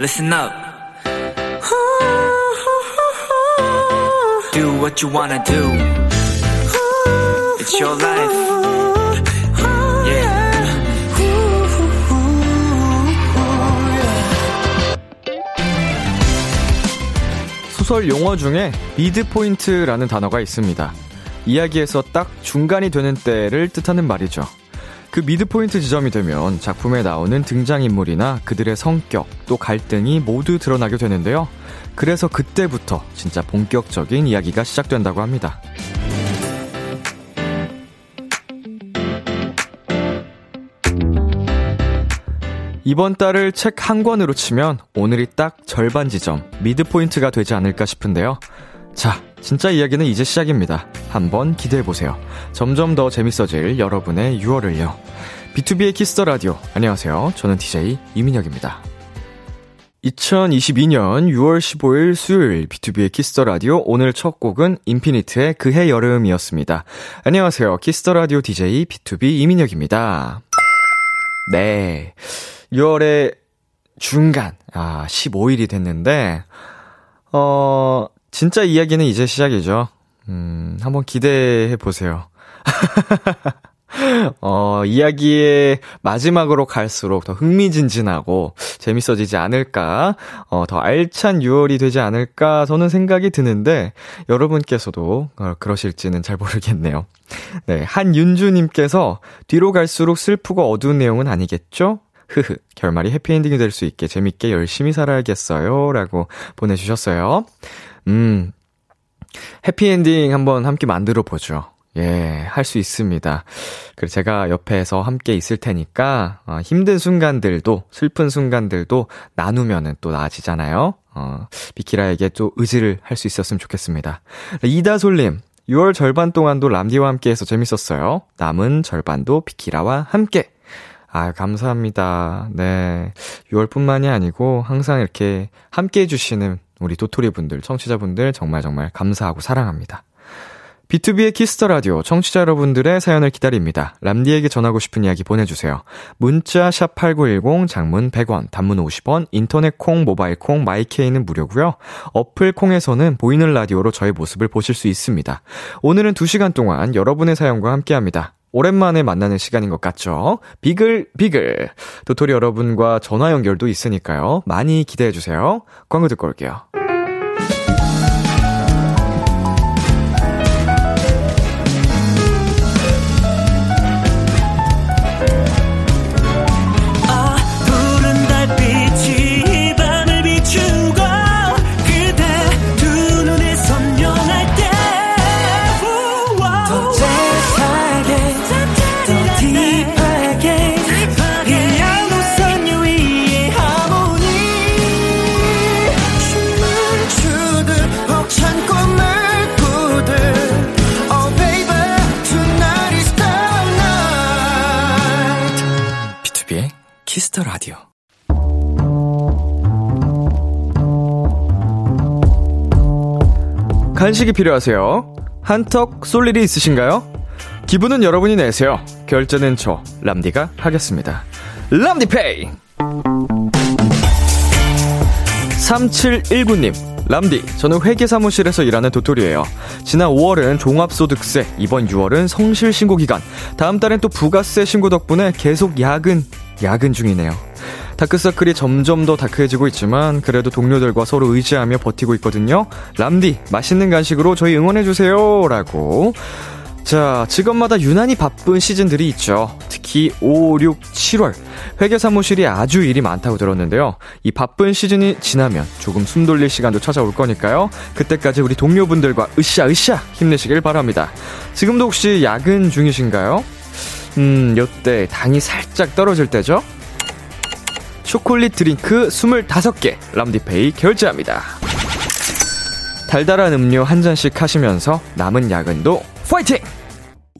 listen up. Do what you wanna do. It's your life. Yeah. 소설 용어 중에 미드 포인트라는 단어가 있습니다. 이야기에서 딱 중간이 되는 때를 뜻하는 말이죠. 그 미드포인트 지점이 되면 작품에 나오는 등장인물이나 그들의 성격, 또 갈등이 모두 드러나게 되는데요. 그래서 그때부터 진짜 본격적인 이야기가 시작된다고 합니다. 이번 달을 책 한 권으로 치면 오늘이 딱 절반 지점, 미드포인트가 되지 않을까 싶은데요. 자, 진짜 이야기는 이제 시작입니다. 한번 기대해보세요. 점점 더 재밌어질 여러분의 6월을요. 비투비의 Kiss the 라디오. 안녕하세요. 저는 DJ 이민혁입니다. 2022년 6월 15일 수요일 비투비의 Kiss the 라디오 오늘 첫 곡은 인피니트의 그해 여름이었습니다. 안녕하세요. Kiss the 라디오 DJ B2B 이민혁입니다. 네. 6월의 중간, 아, 15일이 됐는데, 어, 진짜 이야기는 이제 시작이죠. 음, 한번 기대해 보세요. 어, 이야기의 마지막으로 갈수록 더 흥미진진하고 재밌어지지 않을까, 어, 더 알찬 6월이 되지 않을까, 저는 생각이 드는데, 여러분께서도, 어, 그러실지는 잘 모르겠네요. 네, 한윤주님께서 뒤로 갈수록 슬프고 어두운 내용은 아니겠죠? 흐흐, 결말이 해피엔딩이 될 수 있게 재밌게 열심히 살아야겠어요. 라고 보내주셨어요. 음, 해피엔딩 한번 함께 만들어 보죠. 예, 할 수 있습니다. 그리고 제가 옆에서 함께 있을 테니까, 어, 힘든 순간들도, 슬픈 순간들도 나누면은 또 나아지잖아요. 어, 비키라에게 또 의지를 할 수 있었으면 좋겠습니다. 이다솔님, 6월 절반 동안도 람디와 함께 해서 재밌었어요. 남은 절반도 비키라와 함께. 아, 감사합니다. 네. 6월뿐만이 아니고 항상 이렇게 함께 해주시는 우리 도토리 분들, 청취자분들 정말 정말 감사하고 사랑합니다. 비투비의 Kiss the 라디오 청취자 여러분들의 사연을 기다립니다. 람디에게 전하고 싶은 이야기 보내주세요. 문자 샵 #8910 장문 100원, 단문 50원, 인터넷 콩, 모바일 콩, my K는 무료고요. 어플 콩에서는 보이는 라디오로 저의 모습을 보실 수 있습니다. 오늘은 2시간 동안 여러분의 사연과 함께합니다. 오랜만에 만나는 시간인 것 같죠? 비글, 비글. 도토리 여러분과 전화 연결도 있으니까요. 많이 기대해주세요. 광고 듣고 올게요. Kiss the 라디오. 간식이 필요하세요? 한턱 쏠 일이 있으신가요? 기분은 여러분이 내세요. 결제는 저 람디가 하겠습니다. 람디페이. 3719님, 람디, 저는 회계 사무실에서 일하는 도토리예요. 지난 5월은 종합소득세, 이번 6월은 성실신고 기간, 다음 달엔 또 부가세 신고 덕분에 계속 야근, 야근 중이네요. 다크서클이 점점 더 다크해지고 있지만 그래도 동료들과 서로 의지하며 버티고 있거든요. 람디 맛있는 간식으로 저희 응원해주세요 라고 자, 직업마다 유난히 바쁜 시즌들이 있죠. 특히 5, 6, 7월. 회계 사무실이 아주 일이 많다고 들었는데요. 이 바쁜 시즌이 지나면 조금 숨 돌릴 시간도 찾아올 거니까요. 그때까지 우리 동료분들과 으쌰으쌰 힘내시길 바랍니다. 지금도 혹시 야근 중이신가요? 음, 요때 당이 살짝 떨어질 때죠? 초콜릿 드링크 25개 람디페이 결제합니다. 달달한 음료 한 잔씩 하시면서 남은 야근도 파이팅!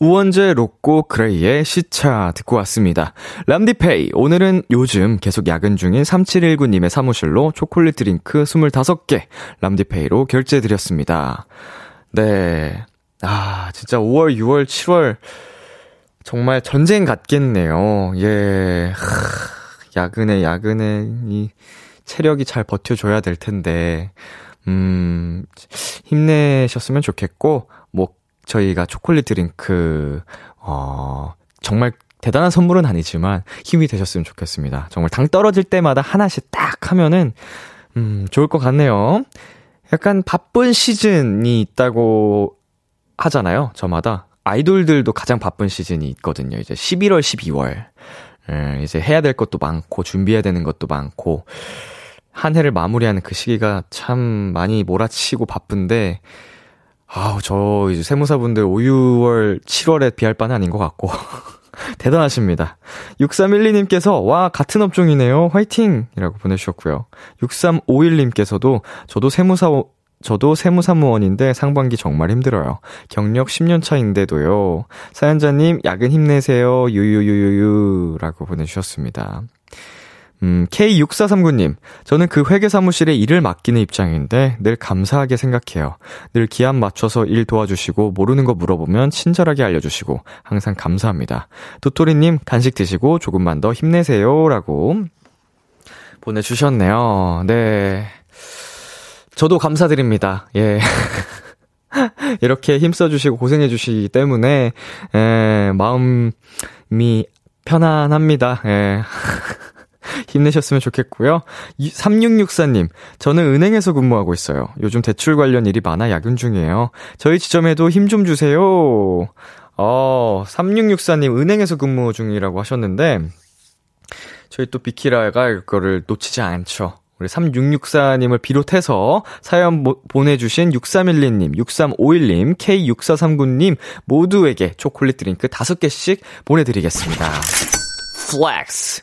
우원재 로꼬 그레이의 시차 듣고 왔습니다. 람디페이, 오늘은 요즘 계속 야근 중인 3719님의 사무실로 초콜릿 드링크 25개 람디페이로 결제드렸습니다. 네. 아, 진짜 5월, 6월, 7월 정말 전쟁 같겠네요. 예. 하, 야근에 야근에 이 체력이 잘 버텨줘야 될 텐데, 음, 힘내셨으면 좋겠고, 뭐, 저희가 초콜릿 드링크, 어, 정말 대단한 선물은 아니지만 힘이 되셨으면 좋겠습니다. 정말 당 떨어질 때마다 하나씩 딱 하면은, 음, 좋을 것 같네요. 약간 바쁜 시즌이 있다고 하잖아요. 저마다. 아이돌들도 가장 바쁜 시즌이 있거든요. 이제 11월, 12월. 예, 이제 해야 될 것도 많고, 준비해야 되는 것도 많고, 한 해를 마무리하는 그 시기가 참 많이 몰아치고 바쁜데, 아우, 저 이제 세무사분들 5, 6월, 7월에 비할 바는 아닌 것 같고. 대단하십니다. 6312님께서, 와, 같은 업종이네요. 화이팅! 이라고 보내주셨고요. 6351님께서도, 저도 세무사, 저도 세무사무원인데 상반기 정말 힘들어요. 경력 10년 차인데도요. 사연자님, 야근 힘내세요. 유유유유유. 라고 보내주셨습니다. 음, K6439님, 저는 그 회계 사무실에 일을 맡기는 입장인데 늘 감사하게 생각해요. 늘 기한 맞춰서 일 도와주시고 모르는 거 물어보면 친절하게 알려주시고 항상 감사합니다. 도토리님, 간식 드시고 조금만 더 힘내세요. 라고 보내주셨네요. 네. 저도 감사드립니다. 예. 이렇게 힘써주시고 고생해주시기 때문에, 에, 마음이 편안합니다. 예. 힘내셨으면 좋겠고요. 3664님, 저는 은행에서 근무하고 있어요. 요즘 대출 관련 일이 많아 야근 중이에요. 저희 지점에도 힘 좀 주세요. 어, 3664님 은행에서 근무 중이라고 하셨는데, 저희 또 비키라가 이거를 놓치지 않죠. 우리 3664님을 비롯해서 사연 보내주신 6312님, 6351님, K6439님 모두에게 초콜릿 드링크 5개씩 보내드리겠습니다. flex!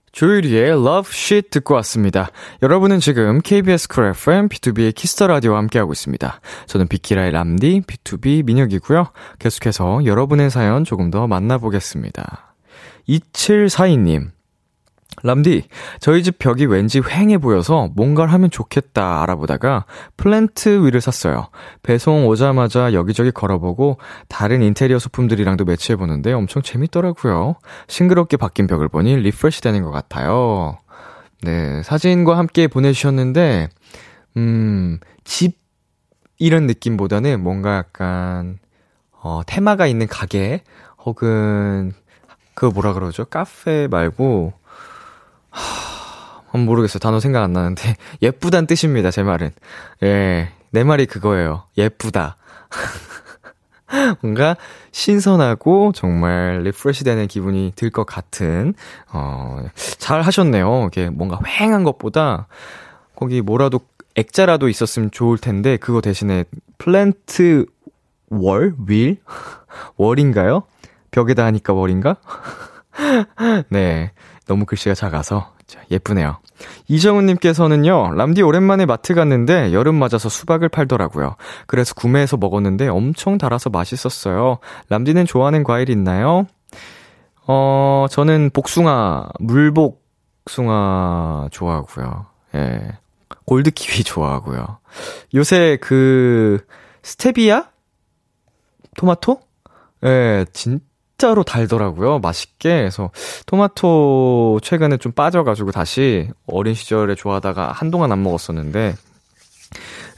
조유리의 Love Shit 듣고 왔습니다. 여러분은 지금 KBS 쿨 FM, B2B의 키스터 라디오와 함께하고 있습니다. 저는 비키라의 람디, BTOB 민혁이고요. 계속해서 여러분의 사연 조금 더 만나보겠습니다. 2742님. 람디, 저희 집 벽이 왠지 휑해 보여서 뭔가를 하면 좋겠다 알아보다가 plant wall을 샀어요. 배송 오자마자 여기저기 걸어보고 다른 인테리어 소품들이랑도 매치해보는데 엄청 재밌더라고요. 싱그럽게 바뀐 벽을 보니 refresh 되는 것 같아요. 네, 사진과 함께 보내주셨는데, 음, 집, 이런 느낌보다는 뭔가 약간, 어, 테마가 있는 가게, 혹은, 그거 뭐라 그러죠? 카페 말고, 하, 모르겠어요. 단어 생각 안 나는데. 예쁘단 뜻입니다, 제 말은. 예. 내 말이 그거예요. 예쁘다. 뭔가 신선하고 정말 refresh 되는 기분이 들 것 같은, 어, 잘 하셨네요. 이게 뭔가 휑한 것보다 거기 뭐라도 액자라도 있었으면 좋을 텐데, 그거 대신에 플랜트 월? 윌? 월인가요? 벽에다 하니까 월인가? 네. 너무 글씨가 작아서 예쁘네요. 이정은님께서는요, 람디 오랜만에 마트 갔는데 여름 맞아서 수박을 팔더라고요. 그래서 구매해서 먹었는데 엄청 달아서 맛있었어요. 람디는 좋아하는 과일 있나요? 어, 저는 복숭아, 물복숭아 좋아하고요. 예. 골드키위 좋아하고요. 요새 그, 스테비아? 토마토? 예, 진 진짜로 달더라고요. 맛있게. 그래서 토마토 최근에 좀 빠져가지고 다시 어린 시절에 좋아하다가 한동안 안 먹었었는데,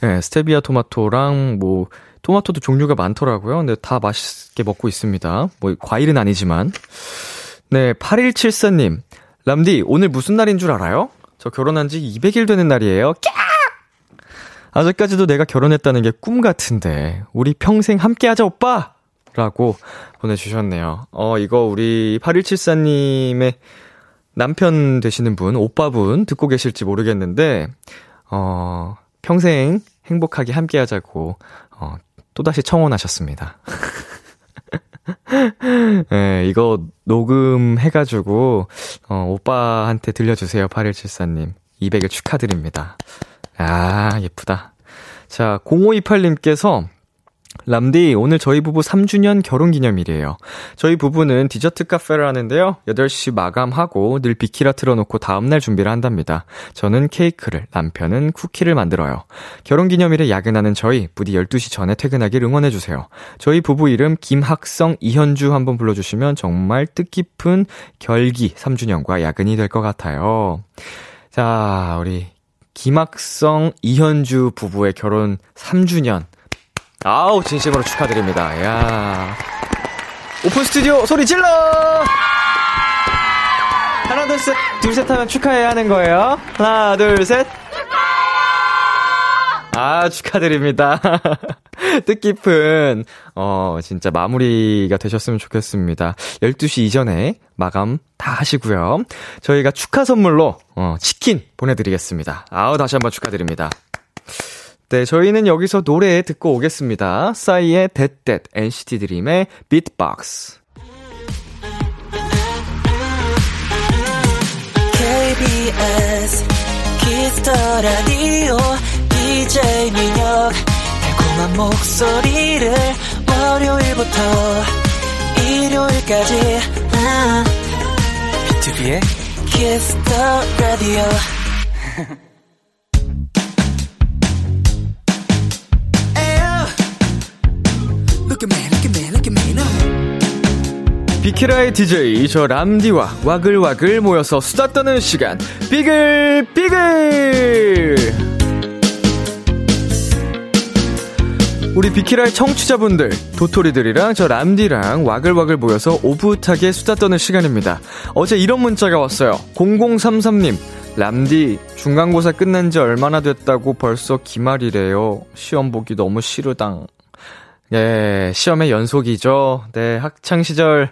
네, 스테비아 토마토랑 뭐, 토마토도 종류가 많더라고요. 근데 다 맛있게 먹고 있습니다. 뭐, 과일은 아니지만. 네, 8174님. 람디, 오늘 무슨 날인 줄 알아요? 저 결혼한 지 200일 되는 날이에요. 까! 아직까지도 내가 결혼했다는 게 꿈 같은데, 우리 평생 함께 하자, 오빠! 라고 보내주셨네요. 어, 이거 우리 8174님의 남편 되시는 분, 오빠분 듣고 계실지 모르겠는데, 어, 평생 행복하게 함께 하자고, 어, 또다시 청혼하셨습니다. 네, 이거 녹음해가지고, 어, 오빠한테 들려주세요, 8174님. 200일 축하드립니다. 아, 예쁘다. 자, 0528님께서 람디, 오늘 저희 부부 3주년 결혼 기념일이에요. 저희 부부는 디저트 카페를 하는데요. 8시 마감하고 늘 비키라 틀어놓고 다음날 준비를 한답니다. 저는 케이크를, 남편은 쿠키를 만들어요. 결혼 기념일에 야근하는 저희, 부디 12시 전에 퇴근하길 응원해주세요. 저희 부부 이름 김학성, 이현주 한번 불러주시면 정말 뜻깊은 결기 3주년과 야근이 될 것 같아요. 자, 우리 김학성, 이현주 부부의 결혼 3주년. 아우, 진심으로 축하드립니다. 야 오픈 스튜디오 소리 질러! 하나, 둘, 셋, 둘, 셋 하면 축하해야 하는 거예요. 하나, 둘, 셋. 아, 축하드립니다. 뜻깊은, 어, 진짜 마무리가 되셨으면 좋겠습니다. 12시 이전에 마감 다 하시고요. 저희가 축하 선물로, 어, 치킨 보내드리겠습니다. 아우, 다시 한번 축하드립니다. 네, 저희는 여기서 노래 듣고 오겠습니다. 싸이의 댓댓, NCT 드림의 비트박스. KBS 키스터 라디오 DJ 민혁 달콤한 목소리를 월요일부터 일요일까지 비투비의 키스터 라디오 비키라의 DJ 저 람디와 와글와글 모여서 수다 떠는 시간. 비글 비글! 우리 비키라의 청취자분들 도토리들이랑 저 람디랑 와글와글 모여서 오붓하게 수다 떠는 시간입니다. 어제 이런 문자가 왔어요. 0033님 람디 중간고사 끝난 지 얼마나 됐다고 벌써 기말이래요. 시험 보기 너무 싫으당 예, 시험의 연속이죠. 네, 학창시절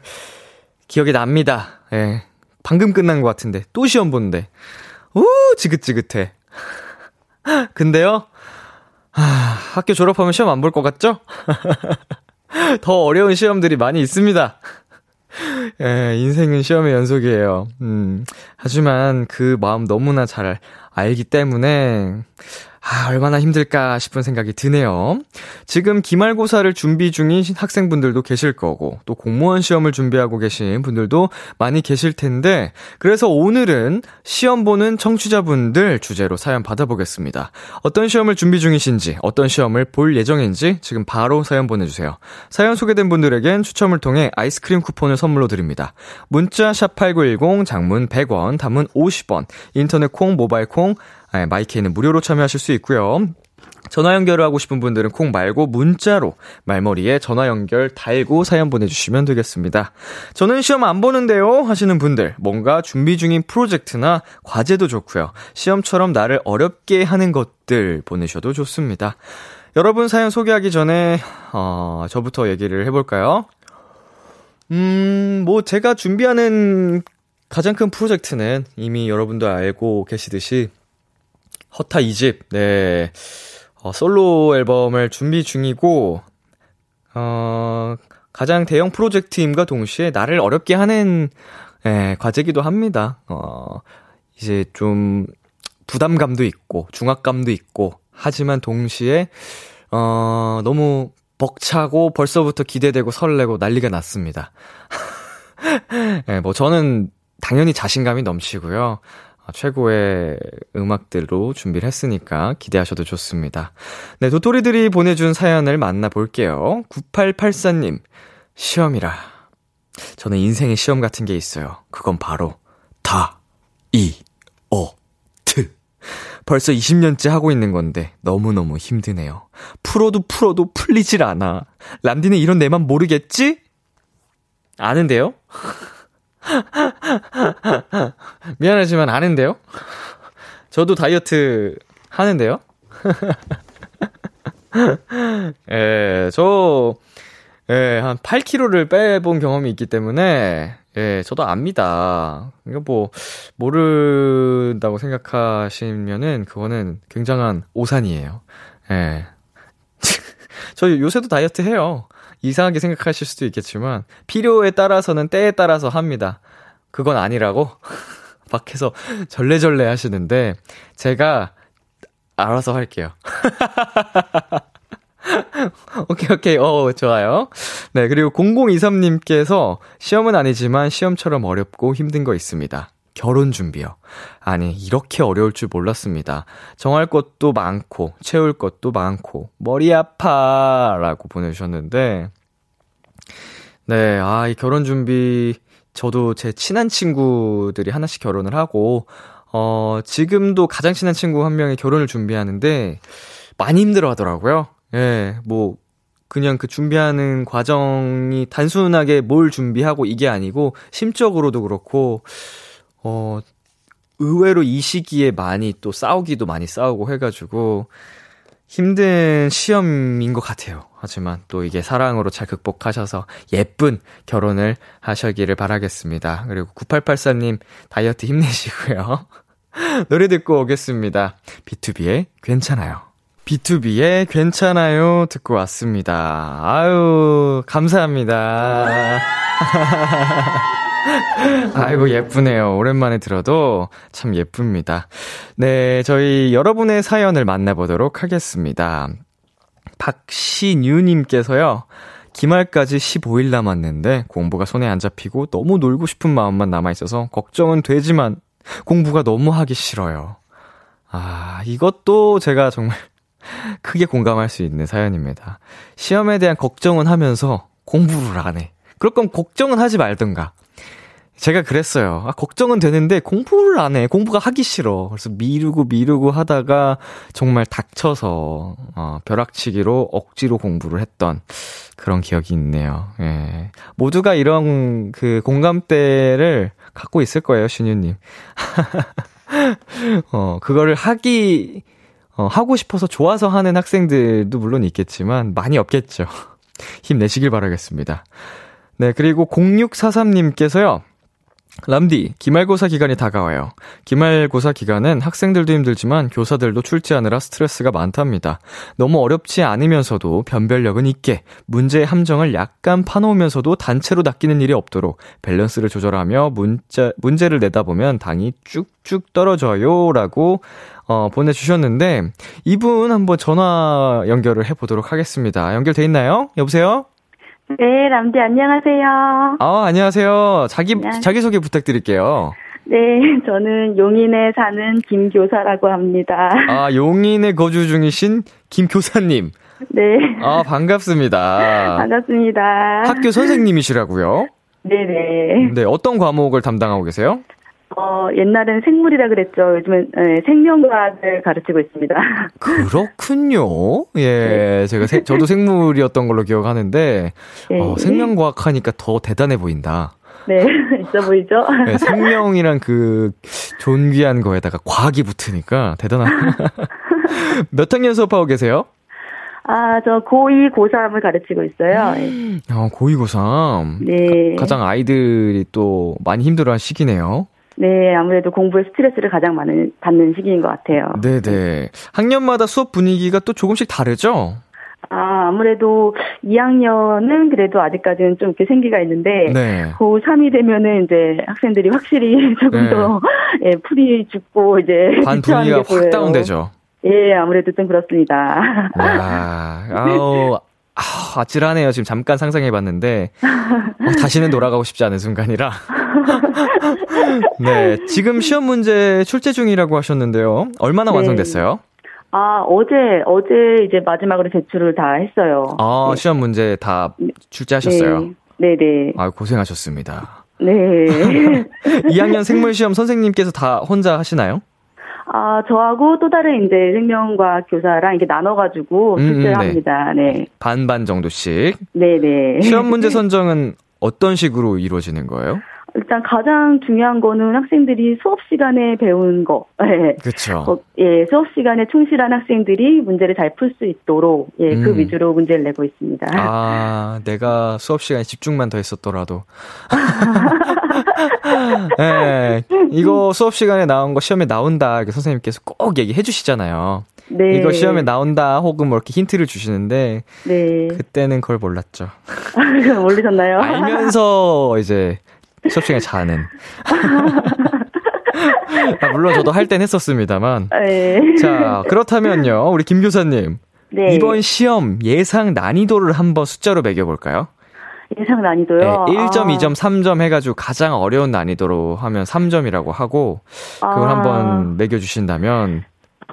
기억이 납니다. 예, 방금 끝난 것 같은데, 또 시험 보는데. 우, 지긋지긋해. 근데요, 하, 학교 졸업하면 시험 안 볼 것 같죠? 더 어려운 시험들이 많이 있습니다. 예, 인생은 시험의 연속이에요. 음, 하지만 그 마음 너무나 잘 알기 때문에, 아, 얼마나 힘들까 싶은 생각이 드네요. 지금 기말고사를 준비 중인 학생분들도 계실 거고, 또 공무원 시험을 준비하고 계신 분들도 많이 계실 텐데, 그래서 오늘은 시험 보는 청취자분들 주제로 사연 받아보겠습니다. 어떤 시험을 준비 중이신지, 어떤 시험을 볼 예정인지 지금 바로 사연 보내주세요. 사연 소개된 분들에겐 추첨을 통해 아이스크림 쿠폰을 선물로 드립니다. 문자 샵8910, 장문 100원, 단문 50원, 인터넷 콩, 모바일 콩, 네, 마이케이는 무료로 참여하실 수 있고요. 전화 연결을 하고 싶은 분들은 콩 말고 문자로 말머리에 전화 연결 달고 사연 보내주시면 되겠습니다. 저는 시험 안 보는데요 하시는 분들 뭔가 준비 중인 프로젝트나 과제도 좋고요. 시험처럼 나를 어렵게 하는 것들 보내셔도 좋습니다. 여러분 사연 소개하기 전에 어, 저부터 얘기를 해볼까요? 음, 뭐 제가 준비하는 가장 큰 프로젝트는 이미 여러분도 알고 계시듯이 허타 2집, 네. 어, 솔로 앨범을 준비 중이고, 어, 가장 대형 프로젝트임과 동시에 나를 어렵게 하는, 예, 과제기도 합니다. 어, 이제 좀 부담감도 있고, 중압감도 있고, 하지만 동시에, 어, 너무 벅차고 벌써부터 기대되고 설레고 난리가 났습니다. 예, 뭐 저는 당연히 자신감이 넘치고요. 아, 최고의 음악들로 준비를 했으니까 기대하셔도 좋습니다. 네, 도토리들이 보내준 사연을 만나볼게요. 9884님, 시험이라. 저는 인생의 시험 같은 게 있어요. 그건 바로, 다, 이, 어, 트. 벌써 20년째 하고 있는 건데, 너무너무 힘드네요. 풀어도 풀어도 풀리질 않아. 람디는 이런 내맘 모르겠지? 아는데요? 미안하지만 아는데요? 저도 다이어트 하는데요? 예, 저, 예, 한 8kg를 빼본 경험이 있기 때문에, 예, 저도 압니다. 이거 뭐, 모른다고 생각하시면은, 그거는 굉장한 오산이에요. 예. 저 요새도 다이어트 해요. 이상하게 생각하실 수도 있겠지만 필요에 따라서는 때에 따라서 합니다. 그건 아니라고 밖에서 절레절레 하시는데 제가 알아서 할게요. 오케이, 오케이. 어, 좋아요. 네, 그리고 0023님께서 시험은 아니지만 시험처럼 어렵고 힘든 거 있습니다. 결혼 준비요. 아니, 이렇게 어려울 줄 몰랐습니다. 정할 것도 많고, 채울 것도 많고, 머리 아파! 라고 보내주셨는데, 네, 아, 이 결혼 준비, 저도 제 친한 친구들이 하나씩 결혼을 하고, 어, 지금도 가장 친한 친구 한 명이 결혼을 준비하는데, 많이 힘들어 하더라고요. 예, 뭐, 그냥 그 준비하는 과정이 단순하게 뭘 준비하고 이게 아니고, 심적으로도 그렇고, 어, 의외로 이 시기에 많이 또 싸우기도 많이 싸우고 해가지고, 힘든 시험인 것 같아요. 하지만 또 이게 사랑으로 잘 극복하셔서 예쁜 결혼을 하시기를 바라겠습니다. 그리고 9884님 다이어트 힘내시고요. 노래 듣고 오겠습니다. B2B의 괜찮아요. B2B의 괜찮아요 듣고 왔습니다. 아유, 감사합니다. 아이고, 예쁘네요. 오랜만에 들어도 참 예쁩니다. 네, 저희 여러분의 사연을 만나보도록 하겠습니다. 박신유님께서요, 기말까지 15일 남았는데 공부가 손에 안 잡히고 너무 놀고 싶은 마음만 남아있어서 걱정은 되지만 공부가 너무 하기 싫어요. 아, 이것도 제가 정말 크게 공감할 수 있는 사연입니다. 시험에 대한 걱정은 하면서 공부를 안 해. 그럴 거면 걱정은 하지 말든가. 제가 그랬어요. 아, 걱정은 되는데 공부를 안 해. 공부가 하기 싫어. 그래서 미루고 미루고 하다가 정말 닥쳐서, 어, 벼락치기로 억지로 공부를 했던 그런 기억이 있네요. 예. 모두가 이런 그 공감대를 갖고 있을 거예요, 신유님. 어, 그거를 하기, 어, 하고 싶어서 좋아서 하는 학생들도 물론 있겠지만 많이 없겠죠. 힘내시길 바라겠습니다. 네, 그리고 0643님께서요. 람디, 기말고사 기간이 다가와요. 기말고사 기간은 학생들도 힘들지만 교사들도 출제하느라 스트레스가 많답니다. 너무 어렵지 않으면서도 변별력은 있게 문제의 함정을 약간 파놓으면서도 단체로 낚이는 일이 없도록 밸런스를 조절하며 문자, 문제를 내다 보면 당이 쭉쭉 떨어져요. 라고 어, 보내주셨는데 이분 한번 전화 연결을 해보도록 하겠습니다. 연결돼 있나요? 여보세요? 네, 람디 안녕하세요. 아, 안녕하세요. 자기 안녕. 자기 소개 부탁드릴게요. 네, 저는 용인에 사는 김교사라고 합니다. 아, 용인에 거주 중이신 김교사님. 네. 아, 반갑습니다. 반갑습니다. 학교 선생님이시라고요? 네네. 네, 어떤 과목을 담당하고 계세요? 어, 옛날엔 생물이라 그랬죠. 요즘은 네, 생명과학을 가르치고 있습니다. 그렇군요. 예, 네. 제가 세, 저도 생물이었던 걸로 기억하는데 네. 어, 생명과학 하니까 더 대단해 보인다. 네, 있어 보이죠? 네, 생명이란 그 존귀한 거에다가 과학이 붙으니까 대단한. 몇 학년 수업하고 계세요? 아, 저 고2, 고3을 가르치고 있어요. 아, 고2, 고3. 네. 가, 장 아이들이 또 많이 힘들어 할 시기네요. 네, 아무래도 공부에 스트레스를 가장 많은, 받는 시기인 것 같아요. 네네. 학년마다 수업 분위기가 또 조금씩 다르죠? 아, 아무래도 2학년은 그래도 아직까지는 좀 이렇게 생기가 있는데, 네. 고3이 되면은 이제 학생들이 확실히 조금 네. 더, 예, 풀이 죽고 이제. 반 분위기가 확 다운되죠? 예, 아무래도 좀 그렇습니다. 와, 아우, 아, 아찔하네요. 지금 잠깐 상상해봤는데 어, 다시는 돌아가고 싶지 않은 순간이라. 네, 지금 시험 문제 출제 중이라고 하셨는데요. 얼마나 네. 완성됐어요? 아, 어제, 어제 이제 마지막으로 제출을 다 했어요. 아, 네. 시험 문제 다 출제하셨어요? 네, 네. 네. 아, 고생하셨습니다. 네. 2학년 생물 시험 선생님께서 다 혼자 하시나요? 아, 저하고 또 다른 이제 생명과 교사랑 이렇게 나눠가지고 출제를 음, 네. 합니다. 네. 반반 정도씩. 네네. 시험 문제 선정은 어떤 식으로 이루어지는 거예요? 일단 가장 중요한 거는 학생들이 수업 시간에 배운 거. 예. 그렇죠. 어, 예, 수업 시간에 충실한 학생들이 문제를 잘 풀 수 있도록 예, 그 음. 그 위주로 문제를 내고 있습니다. 아, 내가 수업 시간에 집중만 더 했었더라도. 예. 이거 수업 시간에 나온 거 시험에 나온다. 선생님께서 꼭 얘기해 주시잖아요. 네. 이거 시험에 나온다 혹은 뭐 이렇게 힌트를 주시는데 네. 그때는 그걸 몰랐죠. 모르셨나요? 알면서 이제 수업 시간에 자는. 아, 물론 저도 할 땐 했었습니다만. 네. 자, 그렇다면요. 우리 김 교사님. 네. 이번 시험 예상 난이도를 한번 숫자로 매겨 볼까요? 예상 난이도요? 네, 1점, 아. 2점, 3점 해가지고 가장 어려운 난이도로 하면 3점이라고 하고, 그걸 아. 한번 매겨주신다면,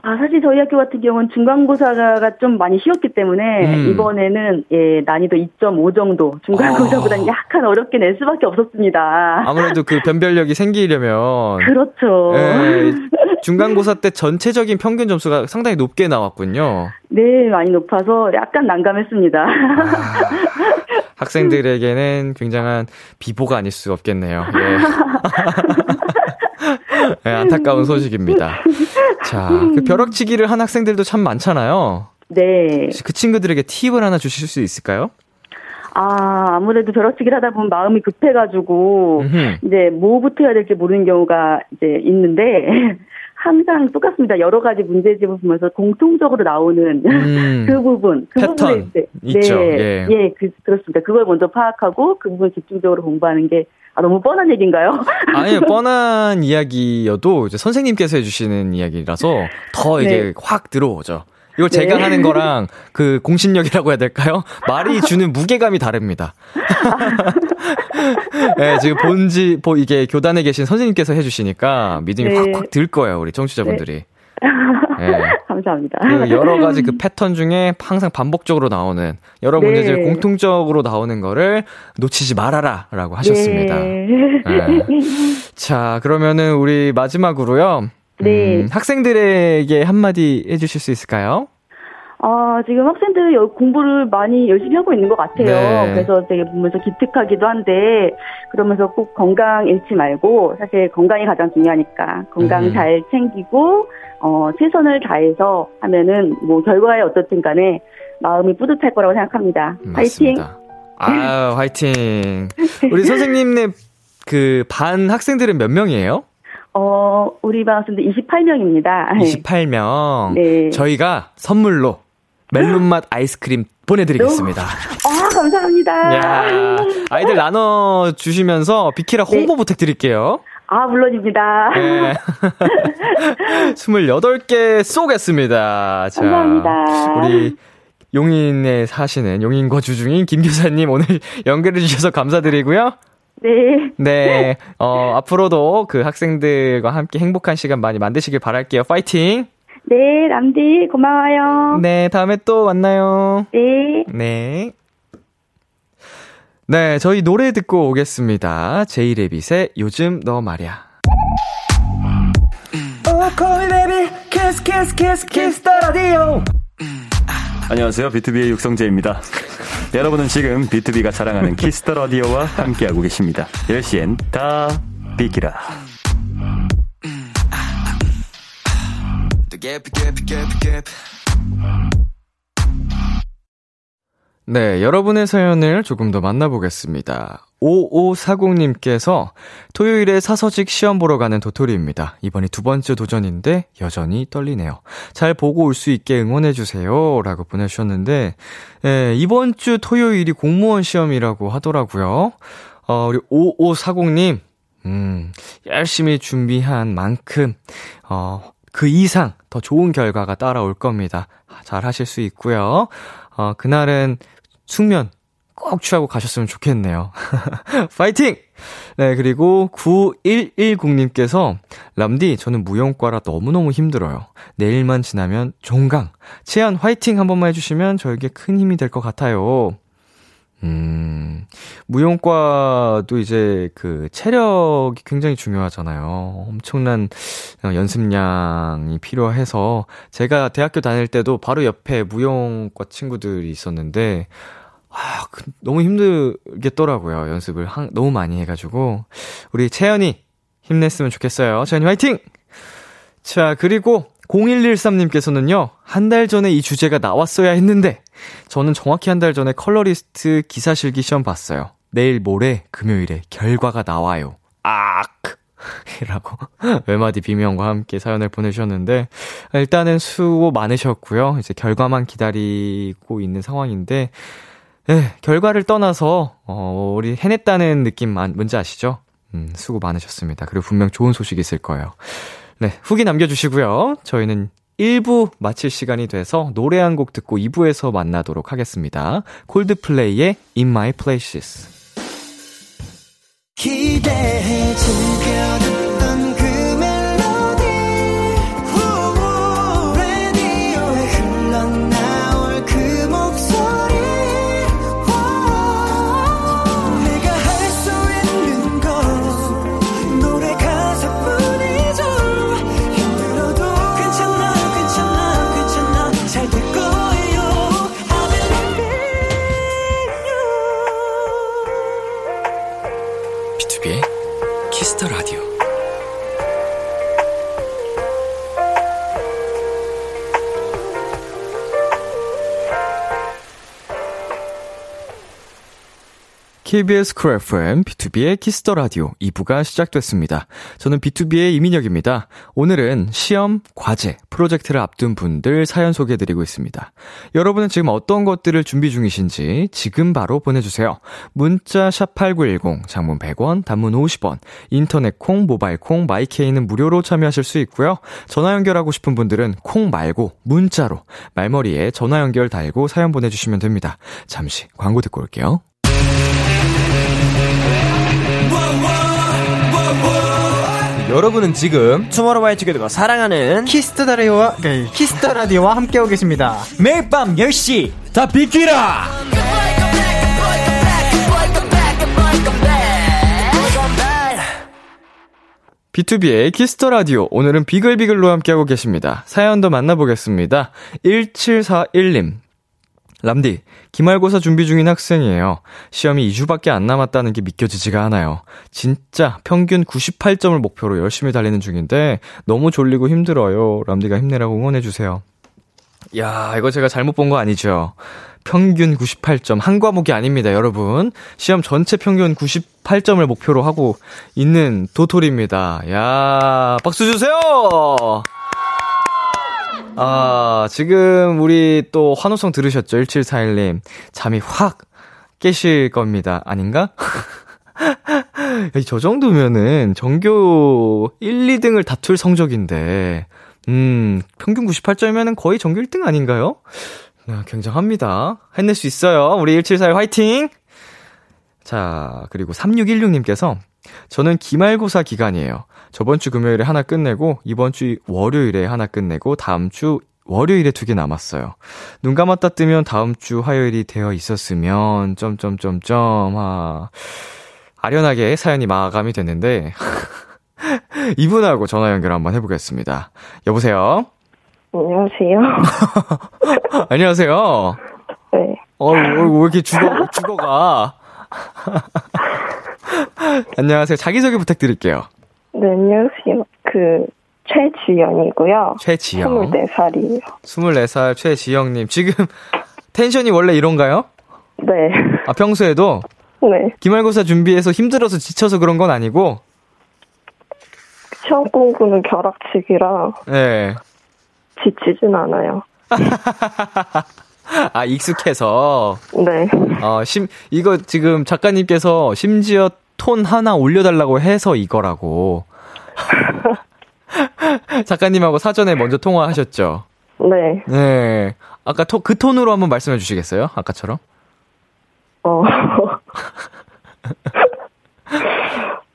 아, 사실 저희 학교 같은 경우는 중간고사가 좀 많이 쉬웠기 때문에 음. 이번에는 예, 난이도 2.5 정도 중간고사보다는 어. 약간 어렵게 낼 수밖에 없었습니다. 아무래도 그 변별력이 생기려면 그렇죠. 예, 중간고사 때 전체적인 평균 점수가 상당히 높게 나왔군요. 네, 많이 높아서 약간 난감했습니다. 아, 학생들에게는 굉장한 비보가 아닐 수 없겠네요. 예. 네, 안타까운 소식입니다. 자, 그 벼락치기를 한 학생들도 참 많잖아요. 네. 그 친구들에게 팁을 하나 주실 수 있을까요? 아, 아무래도 벼락치기를 하다 보면 마음이 급해가지고, 음흠. 이제 뭐부터 해야 될지 모르는 경우가 이제 있는데, 항상 똑같습니다. 여러 가지 문제집을 보면서 공통적으로 나오는 음, 그 부분, 그 패턴 부분에 있죠. 네, 예, 예 그, 그렇습니다. 그걸 먼저 파악하고 그 부분 집중적으로 공부하는 게 아, 너무 뻔한 얘기인가요? 아니요, 뻔한 이야기여도 이제 선생님께서 해주시는 이야기라서 더 이게 네. 확 들어오죠. 이거 제가 네. 하는 거랑 그 공신력이라고 해야 될까요? 말이 주는 무게감이 다릅니다. 네, 지금 본지, 이게 교단에 계신 선생님께서 해주시니까 믿음이 네. 확확 들 거예요, 우리 청취자분들이. 네. 네. 감사합니다. 그 여러 가지 그 패턴 중에 항상 반복적으로 나오는 여러 네. 문제들 공통적으로 나오는 거를 놓치지 말아라라고 하셨습니다. 네. 네. 자, 그러면은 우리 마지막으로요. 네. 음, 학생들에게 한마디 해주실 수 있을까요? 아, 지금 학생들 공부를 많이 열심히 하고 있는 것 같아요. 네. 그래서 되게 보면서 기특하기도 한데, 그러면서 꼭 건강 잃지 말고, 사실 건강이 가장 중요하니까, 건강 음. 잘 챙기고, 어, 최선을 다해서 하면은, 뭐, 결과에 어떻든 간에 마음이 뿌듯할 거라고 생각합니다. 화이팅! 아, 화이팅! 우리 선생님네 그 반 학생들은 몇 명이에요? 어, 우리 반 학생들 28명입니다. 28명. 네. 저희가 선물로 멜론맛 아이스크림 보내드리겠습니다. 아, 감사합니다. 야, 아이들 나눠주시면서 비키라 홍보 네. 부탁드릴게요. 아, 물론입니다. 네. 28개 쏘겠습니다. 자, 감사합니다. 우리 용인에 사시는 용인과 주중인 김 교사님 오늘 연결해 주셔서 감사드리고요. 네. 네. 어, 앞으로도 그 학생들과 함께 행복한 시간 많이 만드시길 바랄게요. 파이팅! 네, 남디 고마워요. 네, 다음에 또 만나요. 네. 네. 네, 저희 노래 듣고 오겠습니다. 제이레빗의 요즘 너 말야. 안녕하세요. BTOB의 육성재입니다. 여러분은 지금 BTOB가 자랑하는 Kiss the Radio와 함께하고 계십니다. 10시엔 다 비키라. 네, 여러분의 사연을 조금 더 만나보겠습니다. 5540님께서 토요일에 사서직 시험 보러 가는 도토리입니다. 이번이 두 번째 도전인데 여전히 떨리네요. 잘 보고 올 수 있게 응원해주세요. 라고 보내주셨는데, 예, 이번 주 토요일이 공무원 시험이라고 하더라고요. 어, 우리 5540님, 음, 열심히 준비한 만큼, 어, 그 이상 더 좋은 결과가 따라올 겁니다. 잘 하실 수 있고요. 어, 그날은 숙면 꼭 취하고 가셨으면 좋겠네요. 파이팅! 네, 그리고 9110님께서, 람디, 저는 무용과라 너무너무 힘들어요. 내일만 지나면 종강. 치안 화이팅 한 번만 해주시면 저에게 큰 힘이 될 것 같아요. 음, 무용과도 이제 그 체력이 굉장히 중요하잖아요. 엄청난 연습량이 필요해서 제가 대학교 다닐 때도 바로 옆에 무용과 친구들이 있었는데 아, 그, 너무 힘들겠더라고요. 연습을 한, 너무 많이 해가지고. 우리 채연이 힘냈으면 좋겠어요. 채연이 화이팅! 자, 그리고 0113님께서는요, 한 달 전에 이 주제가 나왔어야 했는데, 저는 정확히 한 달 전에 컬러리스트 기사 실기 시험 봤어요. 내일 모레 금요일에 결과가 나와요. 악! 이라고 외마디 비명과 함께 사연을 보내주셨는데 일단은 수고 많으셨고요. 이제 결과만 기다리고 있는 상황인데 네, 결과를 떠나서, 어, 우리 해냈다는 느낌 뭔지 아시죠? 음, 수고 많으셨습니다. 그리고 분명 좋은 소식이 있을 거예요. 네, 후기 남겨주시고요. 저희는 1부 마칠 시간이 돼서 노래 한 곡 듣고 2부에서 만나도록 하겠습니다. 콜드플레이의 In My Places. 기대해 즐 Kiss the Radio. KBS 쿨 FM, BTOB의 키스터 라디오 2부가 시작됐습니다. 저는 B2B의 이민혁입니다. 오늘은 시험, 과제, 프로젝트를 앞둔 분들 사연 소개해드리고 있습니다. 여러분은 지금 어떤 것들을 준비 중이신지 지금 바로 보내주세요. 문자 샵8910, 장문 100원, 단문 50원, 인터넷 콩, 모바일 콩, My K는 무료로 참여하실 수 있고요. 전화 연결하고 싶은 분들은 콩 말고 문자로 말머리에 전화 연결 달고 사연 보내주시면 됩니다. 잠시 광고 듣고 올게요. 여러분은 지금 투모로우바이투게더가 사랑하는 Kiss the Radio와 네, Kiss the Radio와 함께하고 계십니다. 매일 밤 10시 다 비키라. B2B의 키스터 라디오 오늘은 비글비글로 함께하고 계십니다. 사연도 만나보겠습니다. 1741님 람디, 기말고사 준비 중인 학생이에요. 시험이 2주밖에 안 남았다는 게 믿겨지지가 않아요. 진짜 평균 98점을 목표로 열심히 달리는 중인데 너무 졸리고 힘들어요. 람디가 힘내라고 응원해주세요. 야, 이거 제가 잘못 본 거 아니죠? 평균 98점. 한 과목이 아닙니다, 여러분. 시험 전체 평균 98점을 목표로 하고 있는 도토리입니다. 야, 박수 주세요! 아, 지금 우리 또 환호성 들으셨죠? 1741님. 잠이 확 깨실 겁니다. 아닌가? 저 정도면은 전교 1, 2등을 다툴 성적인데, 음, 평균 98점이면은 거의 전교 1등 아닌가요? 아, 굉장합니다. 해낼 수 있어요. 우리 1741 화이팅! 자, 그리고 3616님께서 저는 기말고사 기간이에요. 저번 주 금요일에 하나 끝내고 이번 주 월요일에 하나 끝내고 다음 주 월요일에 두 개 남았어요. 눈 감았다 뜨면 다음 주 화요일이 되어 있었으면 점점점점 아 아련하게 사연이 마감이 됐는데 이분하고 전화 연결 한번 해보겠습니다. 여보세요. 안녕하세요. 안녕하세요. 네. 어, 왜 이렇게 죽어 죽어가? 안녕하세요. 자기소개 부탁드릴게요. 네, 안녕하세요. 그, 최지연이고요. 최지연. 24살이에요. 24살 최지영님. 지금 텐션이 원래 이런가요? 네. 아, 평소에도? 네. 기말고사 준비해서 힘들어서 지쳐서 그런 건 아니고? 시험 공부는 벼락치기라. 네. 지치진 않아요. 아, 익숙해서? 네. 어, 심, 이거 지금 작가님께서 심지어 톤 하나 올려달라고 해서 이거라고. 작가님하고 사전에 먼저 통화하셨죠? 네. 네. 아까 토, 그 톤으로 한번 말씀해 주시겠어요? 아까처럼? 어.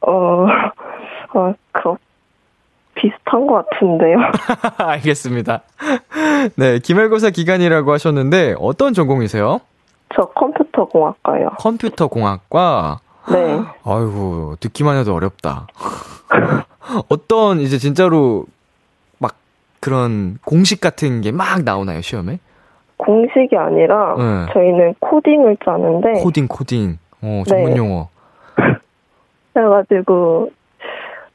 어, 어, 그, 비슷한 것 같은데요. 알겠습니다. 네, 기말고사 기간이라고 하셨는데, 어떤 전공이세요? 저 컴퓨터 공학과요. 컴퓨터 공학과? 네. 아이고, 듣기만 해도 어렵다. 어떤, 이제 진짜로, 막, 그런 공식 같은 게 막 나오나요, 시험에? 공식이 아니라, 네. 저희는 코딩을 짜는데. 코딩, 코딩. 어, 전문 네. 용어. 그래가지고,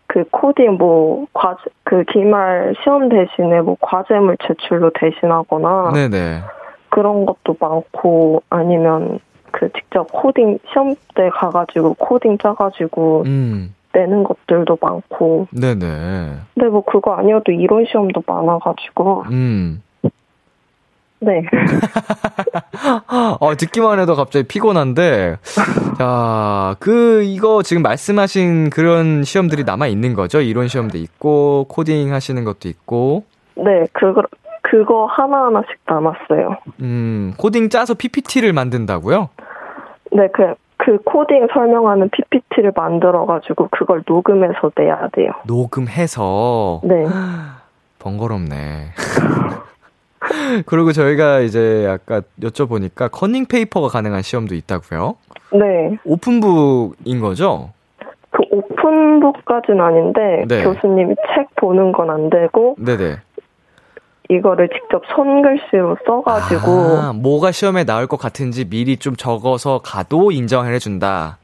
그 코딩 뭐, 과제, 그 기말 시험 대신에 뭐 과제물 제출로 대신하거나. 네네. 그런 것도 많고, 아니면 그 직접 코딩 시험 때 가가지고 코딩 짜가지고 음, 내는 것들도 많고. 네네. 근데 뭐 그거 아니어도 이론 시험도 많아가지고. 음. 네. 어, 듣기만 해도 갑자기 피곤한데, 자, 그, 이거 지금 말씀하신 그런 시험들이 남아 있는 거죠? 이론 시험도 있고, 코딩 하시는 것도 있고. 네, 그, 그거 하나하나씩 남았어요. 음, 코딩 짜서 PPT를 만든다고요? 네, 그, 그 코딩 설명하는 PPT를 만들어가지고 그걸 녹음해서 내야 돼요. 녹음해서? 네. 번거롭네. 그리고 저희가 이제 아까 여쭤보니까 커닝 페이퍼가 가능한 시험도 있다고요? 네. open book인 거죠? 그 open book까지는 아닌데 네. 교수님이 책 보는 건 안 되고 네네. 이거를 직접 손글씨로 써가지고 아, 뭐가 시험에 나올 것 같은지 미리 좀 적어서 가도 인정을 해준다.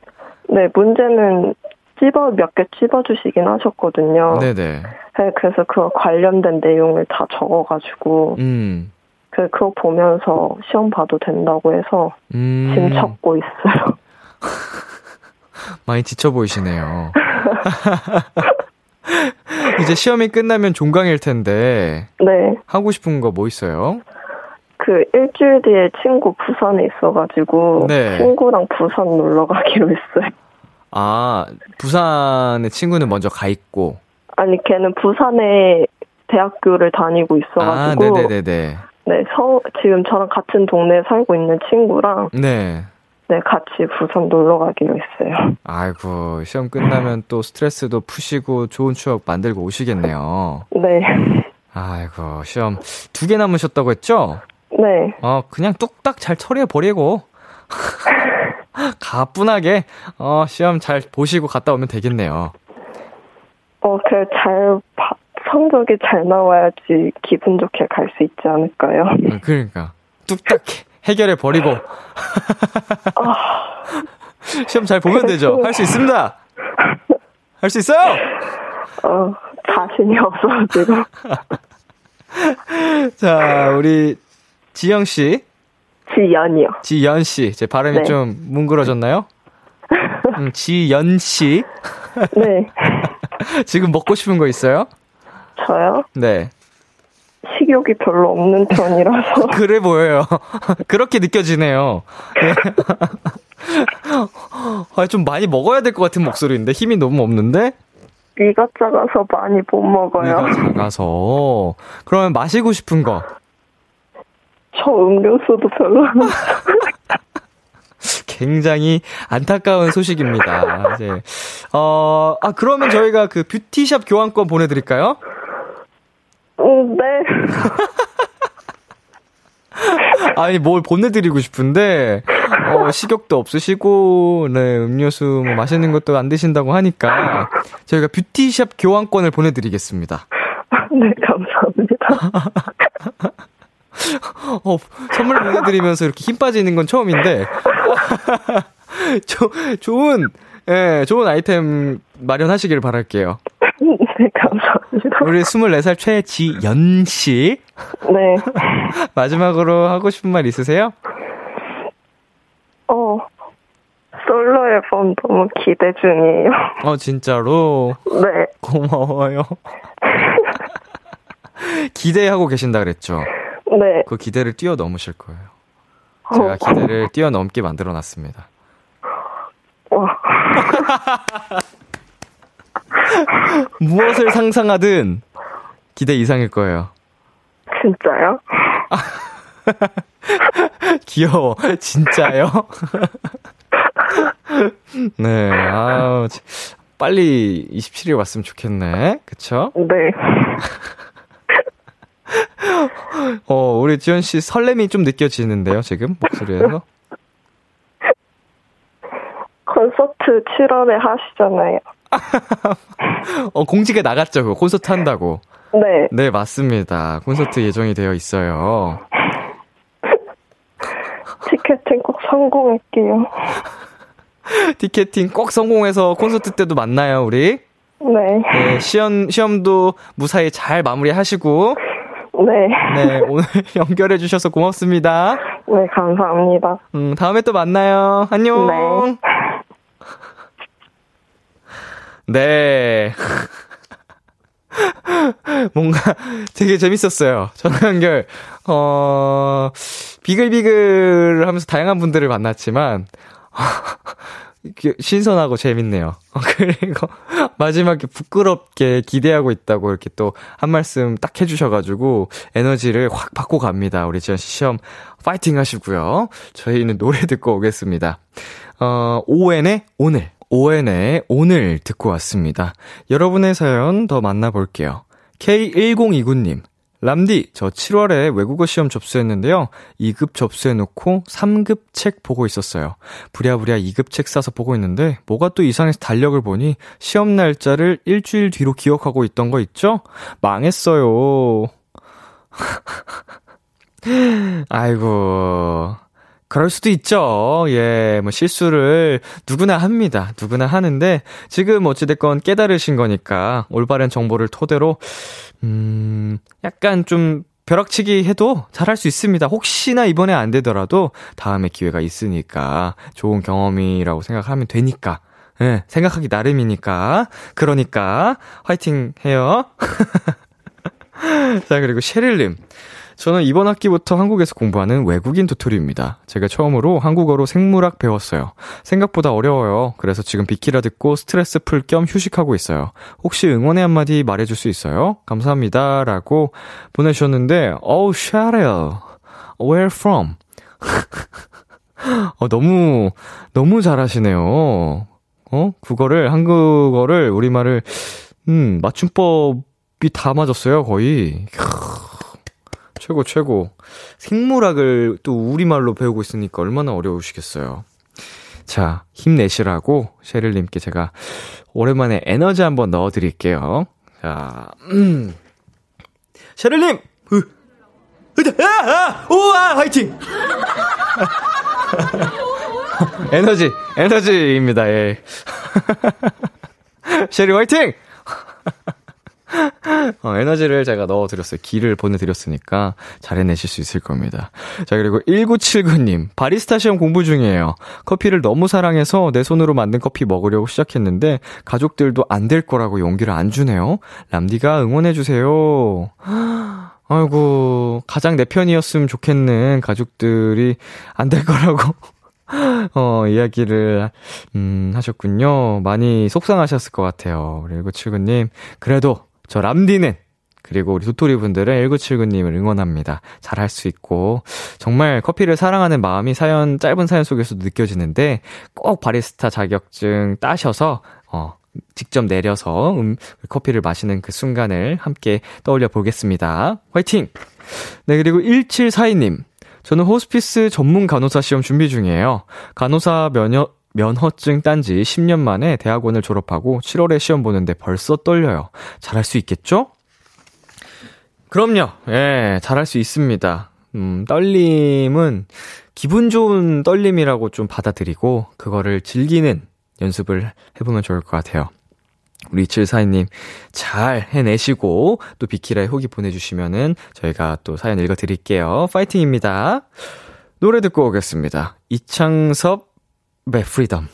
네 문제는 찝어 몇 개 찝어주시긴 하셨거든요. 네네. 네, 그래서 그 관련된 내용을 다 적어가지고 음. 그 그거 보면서 시험 봐도 된다고 해서 음. 짐 찾고 있어요. 많이 지쳐 보이시네요. 이제 시험이 끝나면 종강일 텐데 네. 하고 싶은 거 뭐 있어요? 그 일주일 뒤에 친구 부산에 있어가지고 네. 친구랑 부산 놀러 가기로 했어요. 아, 부산의 친구는 먼저 가 있고. 아니 걔는 부산에 대학교를 다니고 아, 있어가지고 네네네네. 네, 서, 지금 저랑 같은 동네에 살고 있는 친구랑 네. 네, 같이 부산 놀러 가기로 했어요. 아이고, 시험 끝나면 또 스트레스도 푸시고 좋은 추억 만들고 오시겠네요. 네. 아이고, 시험 두 개 남으셨다고 했죠? 네. 어, 그냥 뚝딱 잘 처리해버리고. 가뿐하게, 어, 시험 잘 보시고 갔다 오면 되겠네요. 어, 그 잘, 바- 성적이 잘 나와야지 기분 좋게 갈 수 있지 않을까요? 음, 그러니까. 뚝딱 해 결해 버리고. 시험 잘 보면 되죠? 할 수 있습니다! 할 수 있어요! 어, 자신이 없어가지고. 자, 우리 지영 씨, 지연이요. 지연 씨. 제 발음이 네. 좀 뭉그러졌나요? 음, 지연 씨. 네. 지금 먹고 싶은 거 있어요? 저요? 네. 식욕이 별로 없는 편이라서. 그래 보여요. 그렇게 느껴지네요. 네. 아, 좀 많이 먹어야 될 것 같은 목소리인데 힘이 너무 없는데? 위가 작아서 많이 못 먹어요. 위가 작아서. 그러면 마시고 싶은 거. 저 음료수도 별로 안 굉장히 안타까운 소식입니다. 이제 어, 아 그러면 저희가 그 뷰티샵 교환권 보내드릴까요? 음, 네. 아니 뭘 보내드리고 싶은데 어, 식욕도 없으시고 네 음료수 뭐 마시는 것도 안 드신다고 하니까 저희가 뷰티샵 교환권을 보내드리겠습니다. 네, 감사합니다. 어, 선물 보내드리면서 이렇게 힘 빠지는 건 처음인데 조, 좋은 예 좋은 아이템 마련하시길 바랄게요. 네, 감사합니다. 우리 24살 최지연 씨 네. 마지막으로 하고 싶은 말 있으세요? 어, 솔로 앨범 너무 기대 중이에요. 어 진짜로 네. 고마워요. 기대하고 계신다 그랬죠. 네. 그 기대를 뛰어넘으실 거예요. 제가 기대를 뛰어넘게 만들어 놨습니다. 와, 무엇을 상상하든 기대 이상일 거예요. 진짜요? 귀여워. 진짜요? 네, 지- 빨리 27일 왔으면 좋겠네. 그쵸? 네. 어, 우리 지현 씨 설렘이 좀 느껴지는데요, 지금? 목소리에서? 콘서트 7월에 하시잖아요. 어, 공지가 나갔죠, 그 콘서트 한다고. 네. 네, 맞습니다. 콘서트 예정이 되어 있어요. 티켓팅 꼭 성공할게요. 티켓팅 꼭 성공해서 콘서트 때도 만나요, 우리. 네. 네, 시험, 시험도 무사히 잘 마무리하시고. 네. 네, 오늘 연결해 주셔서 고맙습니다. 네, 감사합니다. 음, 다음에 또 만나요. 안녕. 네. 네. 뭔가 되게 재밌었어요. 전화 연결, 어, 비글비글 하면서 다양한 분들을 만났지만, 신선하고 재밌네요. 그리고 마지막에 부끄럽게 기대하고 있다고 이렇게 또 한 말씀 딱 해주셔가지고 에너지를 확 받고 갑니다. 우리 지현 씨 시험 파이팅 하시고요. 저희는 노래 듣고 오겠습니다. 어, ON의 오늘. ON의 오늘 듣고 왔습니다. 여러분의 사연 더 만나볼게요. K1029님. 람디, 저 7월에 외국어 시험 접수했는데요. 2급 접수해놓고 3급 책 보고 있었어요. 부랴부랴 2급 책 사서 보고 있는데, 뭐가 또 이상해서 달력을 보니, 시험 날짜를 일주일 뒤로 기억하고 있던 거 있죠? 망했어요. 아이고. 그럴 수도 있죠. 예, 뭐 실수를 누구나 합니다. 누구나 하는데, 지금 어찌됐건 깨달으신 거니까, 올바른 정보를 토대로, 음, 약간 좀 벼락치기 해도 잘할 수 있습니다. 혹시나 이번에 안 되더라도 다음에 기회가 있으니까 좋은 경험이라고 생각하면 되니까. 예, 생각하기 나름이니까. 그러니까 화이팅 해요. 자, 그리고 셰릴님. 저는 이번 학기부터 한국에서 공부하는 외국인 도토리입니다. 제가 처음으로 한국어로 생물학 배웠어요. 생각보다 어려워요. 그래서 지금 비키라 듣고 스트레스 풀 겸 휴식하고 있어요. 혹시 응원의 한마디 말해줄 수 있어요? 감사합니다. 라고 보내주셨는데, 어우, 샤렐. Where from? 어, 너무, 너무 잘하시네요. 어? 국어를, 한국어를, 우리말을, 음, 맞춤법이 다 맞았어요, 거의. 최고, 최고. 생물학을 또 우리말로 배우고 있으니까 얼마나 어려우시겠어요. 자, 힘내시라고 셰릴님께 제가 오랜만에 에너지 한번 넣어드릴게요. 자, 음. 셰릴님! 으, 으, 아, 아, 우와, 화이팅! 에너지, 에너지입니다, 예. 셰리 화이팅! 어, 에너지를 제가 넣어드렸어요. 기를 보내드렸으니까 잘 해내실 수 있을 겁니다. 자, 그리고 1979님, 바리스타 시험 공부 중이에요. 커피를 너무 사랑해서 내 손으로 만든 커피 먹으려고 시작했는데, 가족들도 안 될 거라고 용기를 안 주네요. 람디가 응원해주세요. 아이고, 가장 내 편이었으면 좋겠는 가족들이 안 될 거라고. 어, 이야기를, 음, 하셨군요. 많이 속상하셨을 것 같아요. 그리고 1979님, 그래도 저 람디는 그리고 우리 도토리 분들은 1979님을 응원합니다. 잘할 수 있고 정말 커피를 사랑하는 마음이 사연 짧은 사연 속에서도 느껴지는데 꼭 바리스타 자격증 따셔서 어 직접 내려서 음, 커피를 마시는 그 순간을 함께 떠올려 보겠습니다. 화이팅! 네, 그리고 1742님. 저는 호스피스 전문 간호사 시험 준비 중이에요. 간호사 면허, 면허증 딴지 10년 만에 대학원을 졸업하고 7월에 시험 보는데 벌써 떨려요. 잘할 수 있겠죠? 그럼요. 예, 잘할 수 있습니다. 음, 떨림은 기분 좋은 떨림이라고 좀 받아들이고, 그거를 즐기는 연습을 해보면 좋을 것 같아요. 우리 742님 잘 해내시고, 또 비키라에 후기 보내주시면은 저희가 또 사연 읽어드릴게요. 파이팅입니다. 노래 듣고 오겠습니다. 이창섭 네, Freedom.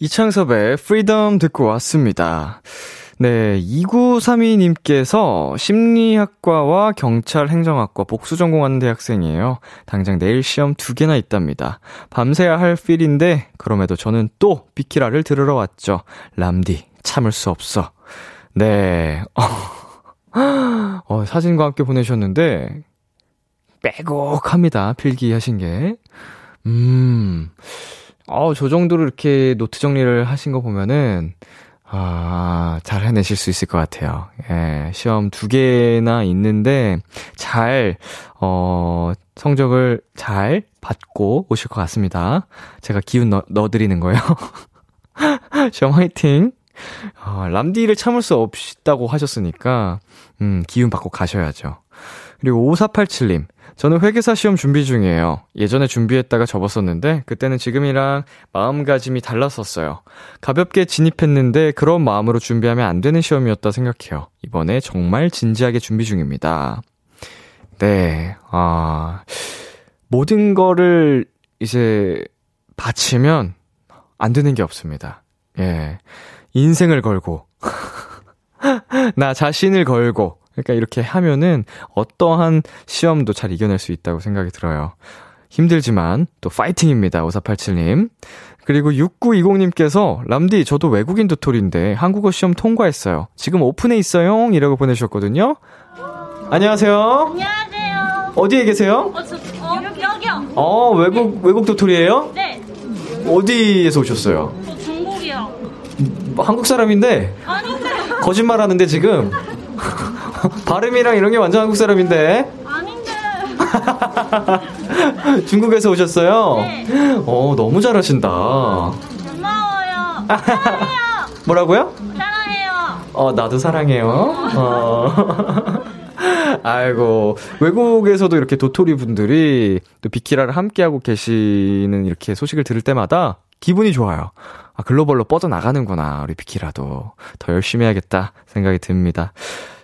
이창섭의 Freedom 듣고 왔습니다. 네, 2932님께서 심리학과와 경찰 행정학과 복수 전공하는 대학생이에요. 당장 내일 시험 두 개나 있답니다. 밤새야 할 판인데, 그럼에도 저는 또 비키라를 들으러 왔죠. 람디, 참을 수 없어. 네, 어, 사진과 함께 보내셨는데, 빼곡합니다. 필기하신 게. 음, 어, 저 정도로 이렇게 노트 정리를 하신 거 보면은, 아, 잘 해내실 수 있을 것 같아요. 예, 시험 두 개나 있는데, 잘, 어, 성적을 잘 받고 오실 것 같습니다. 제가 기운 넣, 넣어드리는 거예요. 시험 화이팅! 어, 람디를 참을 수 없다고 하셨으니까, 음, 기운 받고 가셔야죠. 그리고 5487님, 저는 회계사 시험 준비 중이에요. 예전에 준비했다가 접었었는데 그때는 지금이랑 마음가짐이 달랐었어요. 가볍게 진입했는데 그런 마음으로 준비하면 안 되는 시험이었다 생각해요. 이번에 정말 진지하게 준비 중입니다. 네, 아, 모든 거를 이제 바치면 안 되는 게 없습니다. 예. 인생을 걸고, 나 자신을 걸고, 그러니까 이렇게 하면은 어떠한 시험도 잘 이겨낼 수 있다고 생각이 들어요. 힘들지만 또 파이팅입니다. 5487님. 그리고 6920님께서 람디 저도 외국인 도토리인데 한국어 시험 통과했어요. 지금 오픈해 있어요. 이라고 보내주셨거든요. 안녕하세요. 안녕하세요. 어디에 계세요? 어, 저, 어, 여기, 여기요. 어, 외국, 외국 도토리예요 네. 어디에서 오셨어요? 저 중국이요. 뭐 한국 사람인데, 아닌데. 거짓말 하는데 지금. 발음이랑 이런 게 완전 한국 사람인데. 아닌데. 중국에서 오셨어요? 네. 어, 너무 잘하신다. 고마워요. 사랑해요. 뭐라고요? 사랑해요. 어, 나도 사랑해요. 어. 아이고, 외국에서도 이렇게 도토리 분들이 또 비키라를 함께하고 계시는 이렇게 소식을 들을 때마다 기분이 좋아요. 아, 글로벌로 뻗어 나가는구나, 우리 비키라도. 더 열심히 해야겠다 생각이 듭니다.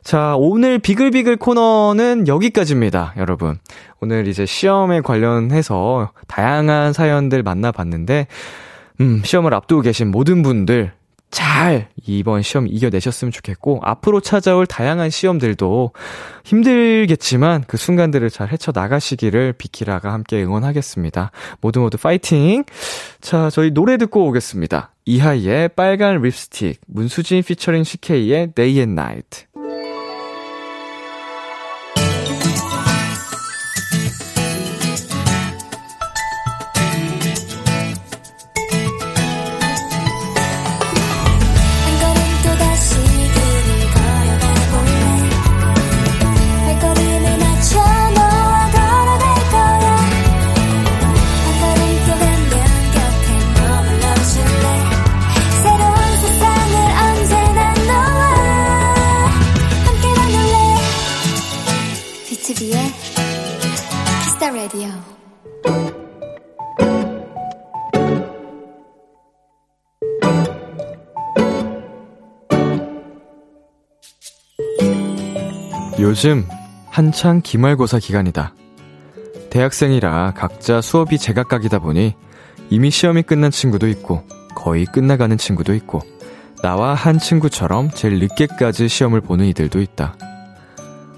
자, 오늘 비글비글 코너는 여기까지입니다, 여러분. 오늘 이제 시험에 관련해서 다양한 사연들 만나봤는데, 음, 시험을 앞두고 계신 모든 분들, 잘 이번 시험 이겨내셨으면 좋겠고, 앞으로 찾아올 다양한 시험들도 힘들겠지만 그 순간들을 잘 헤쳐나가시기를 비키라가 함께 응원하겠습니다. 모두 모두 파이팅! 자, 저희 노래 듣고 오겠습니다. 이하이의 빨간 립스틱, 문수진 피처링 CK의 Day and Night. 요즘 한창 기말고사 기간이다. 대학생이라 각자 수업이 제각각이다 보니 이미 시험이 끝난 친구도 있고 거의 끝나가는 친구도 있고 나와 한 친구처럼 제일 늦게까지 시험을 보는 이들도 있다.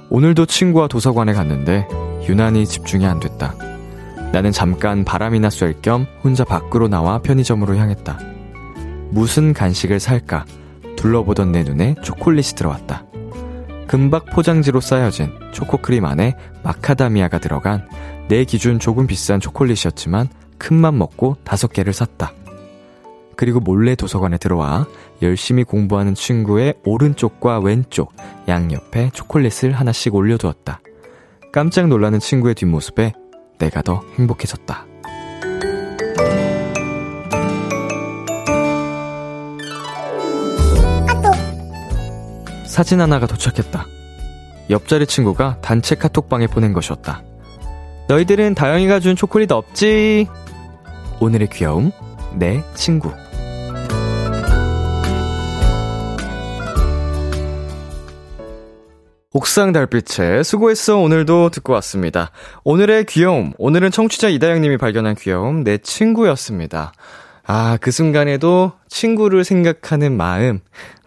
오늘도 친구와 도서관에 갔는데 유난히 집중이 안 됐다. 나는 잠깐 바람이나 쐴 겸 혼자 밖으로 나와 편의점으로 향했다. 무슨 간식을 살까 둘러보던 내 눈에 초콜릿이 들어왔다. 금박 포장지로 쌓여진 초코크림 안에 마카다미아가 들어간 내 기준 조금 비싼 초콜릿이었지만 큰맘 먹고 다섯 개를 샀다. 그리고 몰래 도서관에 들어와 열심히 공부하는 친구의 오른쪽과 왼쪽, 양옆에 초콜릿을 하나씩 올려두었다. 깜짝 놀라는 친구의 뒷모습에 내가 더 행복해졌다. 사진 하나가 도착했다. 옆자리 친구가 단체 카톡방에 보낸 것이었다. 너희들은 다영이가 준 초콜릿 없지? 오늘의 귀여움, 내 친구. 옥상 달빛에 수고했어 오늘도 듣고 왔습니다. 오늘의 귀여움, 오늘은 청취자 이다영님이 발견한 귀여움, 내 친구였습니다. 아, 그 순간에도 친구를 생각하는 마음,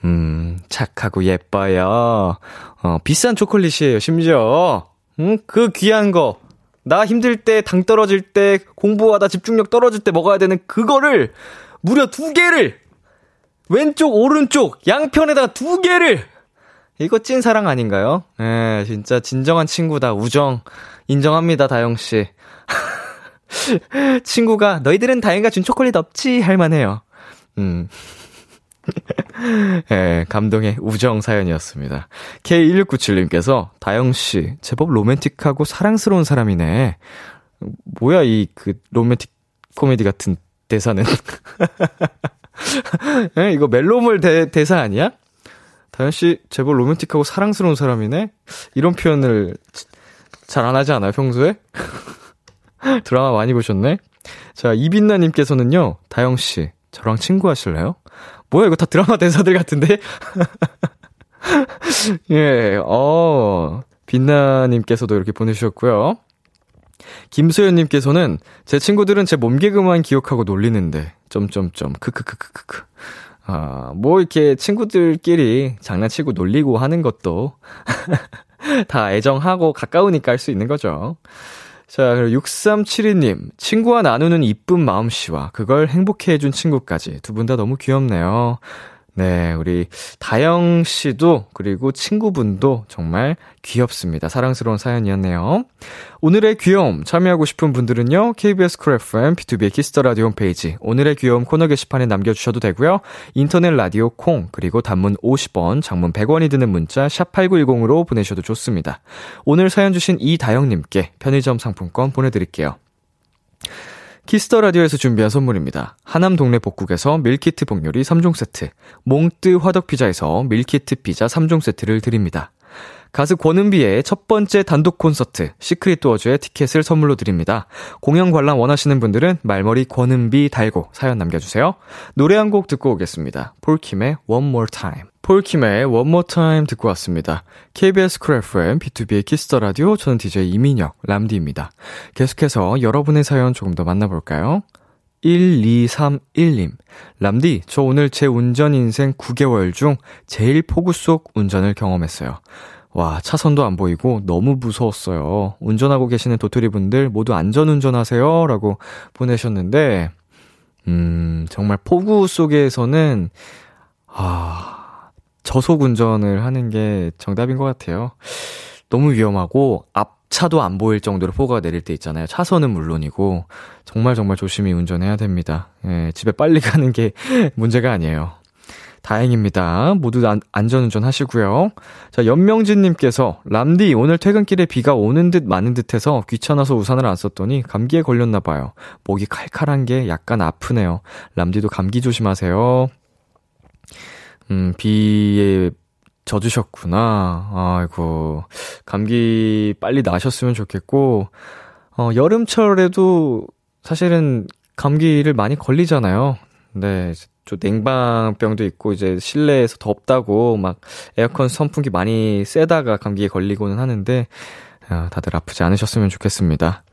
음, 착하고 예뻐요. 어, 비싼 초콜릿이에요, 심지어. 음, 그 귀한 거. 나 힘들 때, 당 떨어질 때, 공부하다 집중력 떨어질 때 먹어야 되는 그거를 무려 두 개를! 왼쪽, 오른쪽, 양편에다가 두 개를! 이거 찐 사랑 아닌가요? 예, 진짜 진정한 친구다. 우정. 인정합니다, 다영씨. 친구가, 너희들은 다영이가 준 초콜릿 없지? 할 만해요. 음. 예, 감동의 우정 사연이었습니다. K1697님께서, 다영씨, 제법 로맨틱하고 사랑스러운 사람이네. 뭐야, 이, 그, 로맨틱 코미디 같은 대사는. 예, 이거 멜로물 대, 대사 아니야? 다현씨, 제법 로맨틱하고 사랑스러운 사람이네? 이런 표현을 잘 안 하지 않아요, 평소에? 드라마 많이 보셨네? 자, 이빈나님께서는요, 다영씨, 저랑 친구 하실래요? 뭐야, 이거 다 드라마 대사들 같은데? 예, 어, 빛나님께서도 이렇게 보내주셨고요. 김소연님께서는 제 친구들은 제 몸개그만 기억하고 놀리는데, 점점점, 크크크크크크. 아, 뭐 이렇게 친구들끼리 장난치고 놀리고 하는 것도 다 애정하고 가까우니까 할 수 있는 거죠. 자, 그리고 6372님. 친구와 나누는 이쁜 마음씨와 그걸 행복해 해준 친구까지 두 분 다 너무 귀엽네요. 네, 우리 다영 씨도 그리고 친구분도 정말 귀엽습니다. 사랑스러운 사연이었네요. 오늘의 귀여움 참여하고 싶은 분들은요. KBS 쿨 FM 비투비의 키스 더 라디오 홈페이지 오늘의 귀여움 코너 게시판에 남겨 주셔도 되고요. 인터넷 라디오 콩 그리고 단문 50원, 장문 100원이 드는 문자 샵 8910으로 보내셔도 좋습니다. 오늘 사연 주신 이다영 님께 편의점 상품권 보내 드릴게요. 키스 더 라디오에서 준비한 선물입니다. 하남 동네 복국에서 밀키트 복요리 3종 세트, 몽뜨 화덕 피자에서 밀키트 피자 3종 세트를 드립니다. 가수 권은비의 첫 번째 단독 콘서트 Secret Doors의 티켓을 선물로 드립니다. 공연 관람 원하시는 분들은 말머리 권은비 달고 사연 남겨주세요. 노래 한 곡 듣고 오겠습니다. 폴킴의 One More Time. 폴킴의 One More Time 듣고 왔습니다. KBS 쿨 FM, 비투비의 키스 더 라디오, 저는 DJ 이민혁, 람디입니다. 계속해서 여러분의 사연 조금 더 만나볼까요? 1231님. 람디, 저 오늘 제 운전 인생 9개월 중 제일 폭우 속 운전을 경험했어요. 와, 차선도 안 보이고 너무 무서웠어요. 운전하고 계시는 도토리 분들 모두 안전 운전 하세요. 라고 보내셨는데, 음, 정말 폭우 속에서는, 아, 저속 운전을 하는 게 정답인 것 같아요. 너무 위험하고, 앞차도 안 보일 정도로 폭우가 내릴 때 있잖아요. 차선은 물론이고, 정말 정말 조심히 운전해야 됩니다. 예, 집에 빨리 가는 게 문제가 아니에요. 다행입니다. 모두 안, 안전운전 하시고요. 자, 연명진님께서, 람디, 오늘 퇴근길에 비가 오는 듯 마는 듯 해서 귀찮아서 우산을 안 썼더니 감기에 걸렸나봐요. 목이 칼칼한 게 약간 아프네요. 람디도 감기 조심하세요. 음, 비에 젖으셨구나. 아이고, 감기 빨리 나셨으면 좋겠고, 어, 여름철에도 사실은 감기를 많이 걸리잖아요. 네, 저 냉방병도 있고 이제 실내에서 덥다고 막 에어컨 선풍기 많이 쐬다가 감기에 걸리고는 하는데 아, 다들 아프지 않으셨으면 좋겠습니다.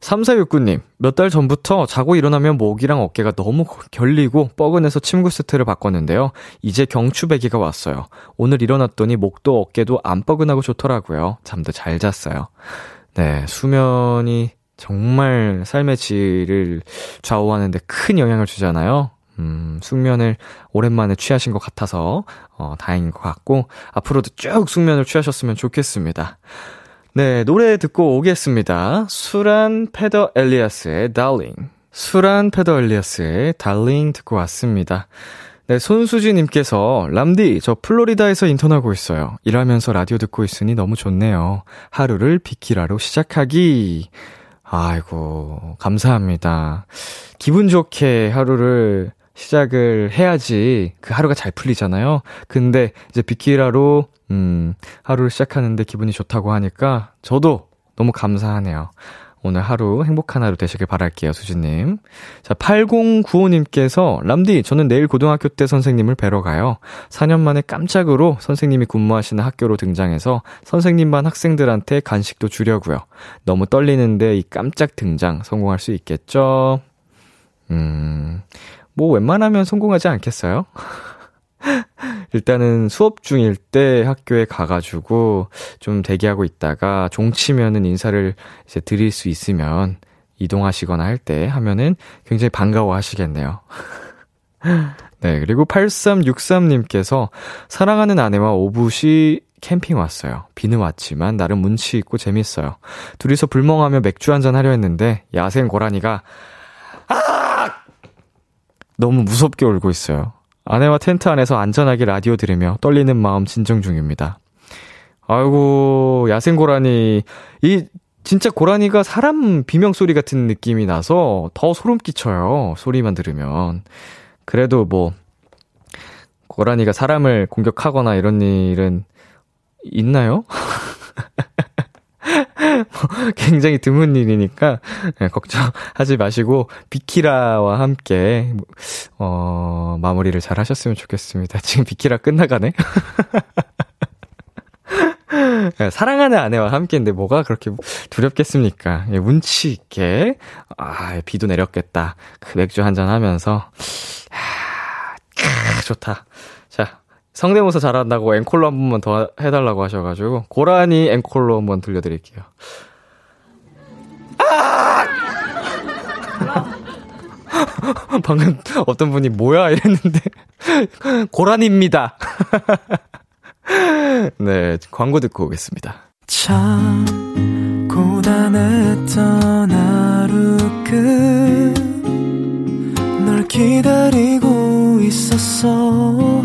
3469님, 몇 달 전부터 자고 일어나면 목이랑 어깨가 너무 결리고 뻐근해서 침구 세트를 바꿨는데요. 이제 경추배기가 왔어요. 오늘 일어났더니 목도 어깨도 안 뻐근하고 좋더라고요. 잠도 잘 잤어요. 네, 수면이 정말 삶의 질을 좌우하는데 큰 영향을 주잖아요. 음, 숙면을 오랜만에 취하신 것 같아서, 어, 다행인 것 같고, 앞으로도 쭉 숙면을 취하셨으면 좋겠습니다. 네, 노래 듣고 오겠습니다. 수란 페더 엘리아스의 Darling. 수란 페더 엘리아스의 Darling 듣고 왔습니다. 네, 손수지님께서, 람디, 저 플로리다에서 인턴하고 있어요. 일하면서 라디오 듣고 있으니 너무 좋네요. 하루를 비키라로 시작하기. 아이고, 감사합니다. 기분 좋게 하루를 시작을 해야지 그 하루가 잘 풀리잖아요. 근데 이제 비키라로 음, 하루를 시작하는데 기분이 좋다고 하니까 저도 너무 감사하네요. 오늘 하루 행복한 하루 되시길 바랄게요, 수진님. 자, 8095님께서, 람디, 저는 내일 고등학교 때 선생님을 뵈러 가요. 4년 만에 깜짝으로 선생님이 근무하시는 학교로 등장해서 선생님 반 학생들한테 간식도 주려고요. 너무 떨리는데 이 깜짝 등장 성공할 수 있겠죠? 음, 뭐 웬만하면 성공하지 않겠어요? 일단은 수업 중일 때 학교에 가가지고 좀 대기하고 있다가 종치면은 인사를 이제 드릴 수 있으면 이동하시거나 할 때 하면은 굉장히 반가워 하시겠네요. 네, 그리고 8363님께서 사랑하는 아내와 오붓이 캠핑 왔어요. 비는 왔지만 나름 문치 있고 재밌어요. 둘이서 불멍하며 맥주 한잔 하려 했는데 야생 고라니가 아! 너무 무섭게 울고 있어요. 아내와 텐트 안에서 안전하게 라디오 들으며 떨리는 마음 진정 중입니다. 아이고, 야생 고라니. 이, 진짜 고라니가 사람 비명 소리 같은 느낌이 나서 더 소름 끼쳐요. 소리만 들으면. 그래도 뭐, 고라니가 사람을 공격하거나 이런 일은 있나요? 굉장히 드문 일이니까 네, 걱정하지 마시고 비키라와 함께 어, 마무리를 잘 하셨으면 좋겠습니다. 지금 비키라 끝나가네. 네, 사랑하는 아내와 함께인데 뭐가 그렇게 두렵겠습니까? 예, 운치 있게 아 비도 내렸겠다. 그 맥주 한잔 하면서 아, 좋다. 성대모사 잘한다고 앵콜로 한 번만 더 해달라고 하셔가지고 고라니 앵콜로 한번 들려드릴게요. 아! 방금 어떤 분이 뭐야 이랬는데 고란입니다. 네, 광고 듣고 오겠습니다. 참 고단했던 하루 끝 널 기다리고 있었어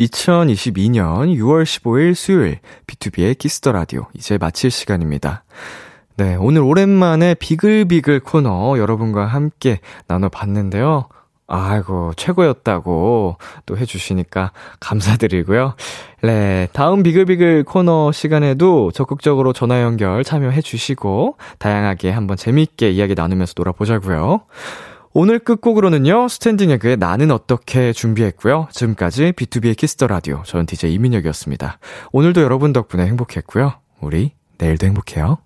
2022년 6월 15일 수요일 비투비의 키스 더 라디오 이제 마칠 시간입니다. 네, 오늘 오랜만에 비글비글 코너 여러분과 함께 나눠봤는데요. 아이고, 최고였다고 또 해주시니까 감사드리고요. 네, 다음 비글비글 코너 시간에도 적극적으로 전화 연결 참여해주시고, 다양하게 한번 재미있게 이야기 나누면서 놀아보자고요. 오늘 끝곡으로는요, 스탠딩 에그의 나는 어떻게 준비했고요. 지금까지 비투비의 키스 더 라디오, 저는 DJ 이민혁이었습니다. 오늘도 여러분 덕분에 행복했고요. 우리 내일도 행복해요.